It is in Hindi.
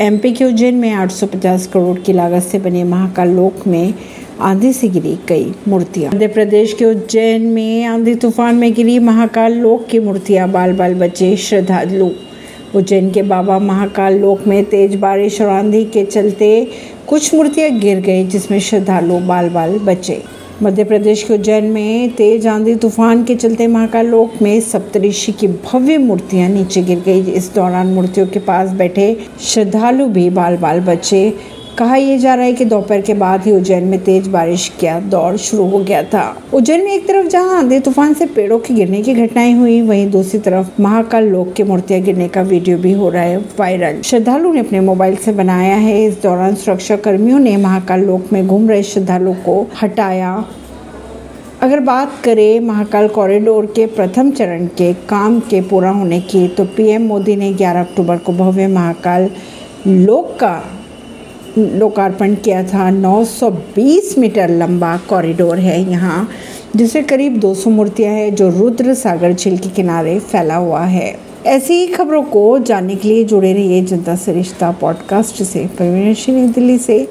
एमपी के उज्जैन में 850 करोड़ की लागत से बने महाकाल लोक में आंधी से गिरी कई मूर्तियाँ। मध्य प्रदेश के उज्जैन में आंधी तूफ़ान में गिरी महाकाल लोक की मूर्तियाँ। बाल बाल बचे श्रद्धालु। उज्जैन के बाबा महाकाल लोक में तेज बारिश और आंधी के चलते कुछ मूर्तियाँ गिर गई, जिसमें श्रद्धालु बाल बाल बचे मध्य प्रदेश के उज्जैन में तेज आंधी तूफ़ान के चलते महाकाल लोक में सप्तऋषि की भव्य मूर्तियाँ नीचे गिर गई। इस दौरान मूर्तियों के पास बैठे श्रद्धालु भी बाल बाल बचे कहा यह जा रहा है कि दोपहर के बाद ही उज्जैन में तेज बारिश का दौर शुरू हो गया था। उज्जैन में एक तरफ़ जहाँ आंधी तूफ़ान से पेड़ों के गिरने की घटनाएँ हुई, वहीं दूसरी तरफ़ महाकाल लोक की मूर्तियाँ गिरने का वीडियो भी हो रहा है वायरल। श्रद्धालु ने अपने मोबाइल से बनाया है। इस दौरान सुरक्षा कर्मियों ने महाकाल लोक में घूम रहे श्रद्धालुओं को हटाया। अगर बात करें महाकाल कॉरिडोर के प्रथम चरण के काम के पूरा होने की तो पीएम मोदी ने 11 अक्टूबर को भव्य महाकाल लोक का लोकार्पण किया था। 920 मीटर लंबा कॉरिडोर है यहाँ जिसे करीब 200 मूर्तियाँ हैं जो रुद्र सागर झील के किनारे फैला हुआ है। ऐसी ही खबरों को जानने के लिए जुड़े रहिए जनता सरिश्ता पॉडकास्ट से। परवीन दिल्ली से।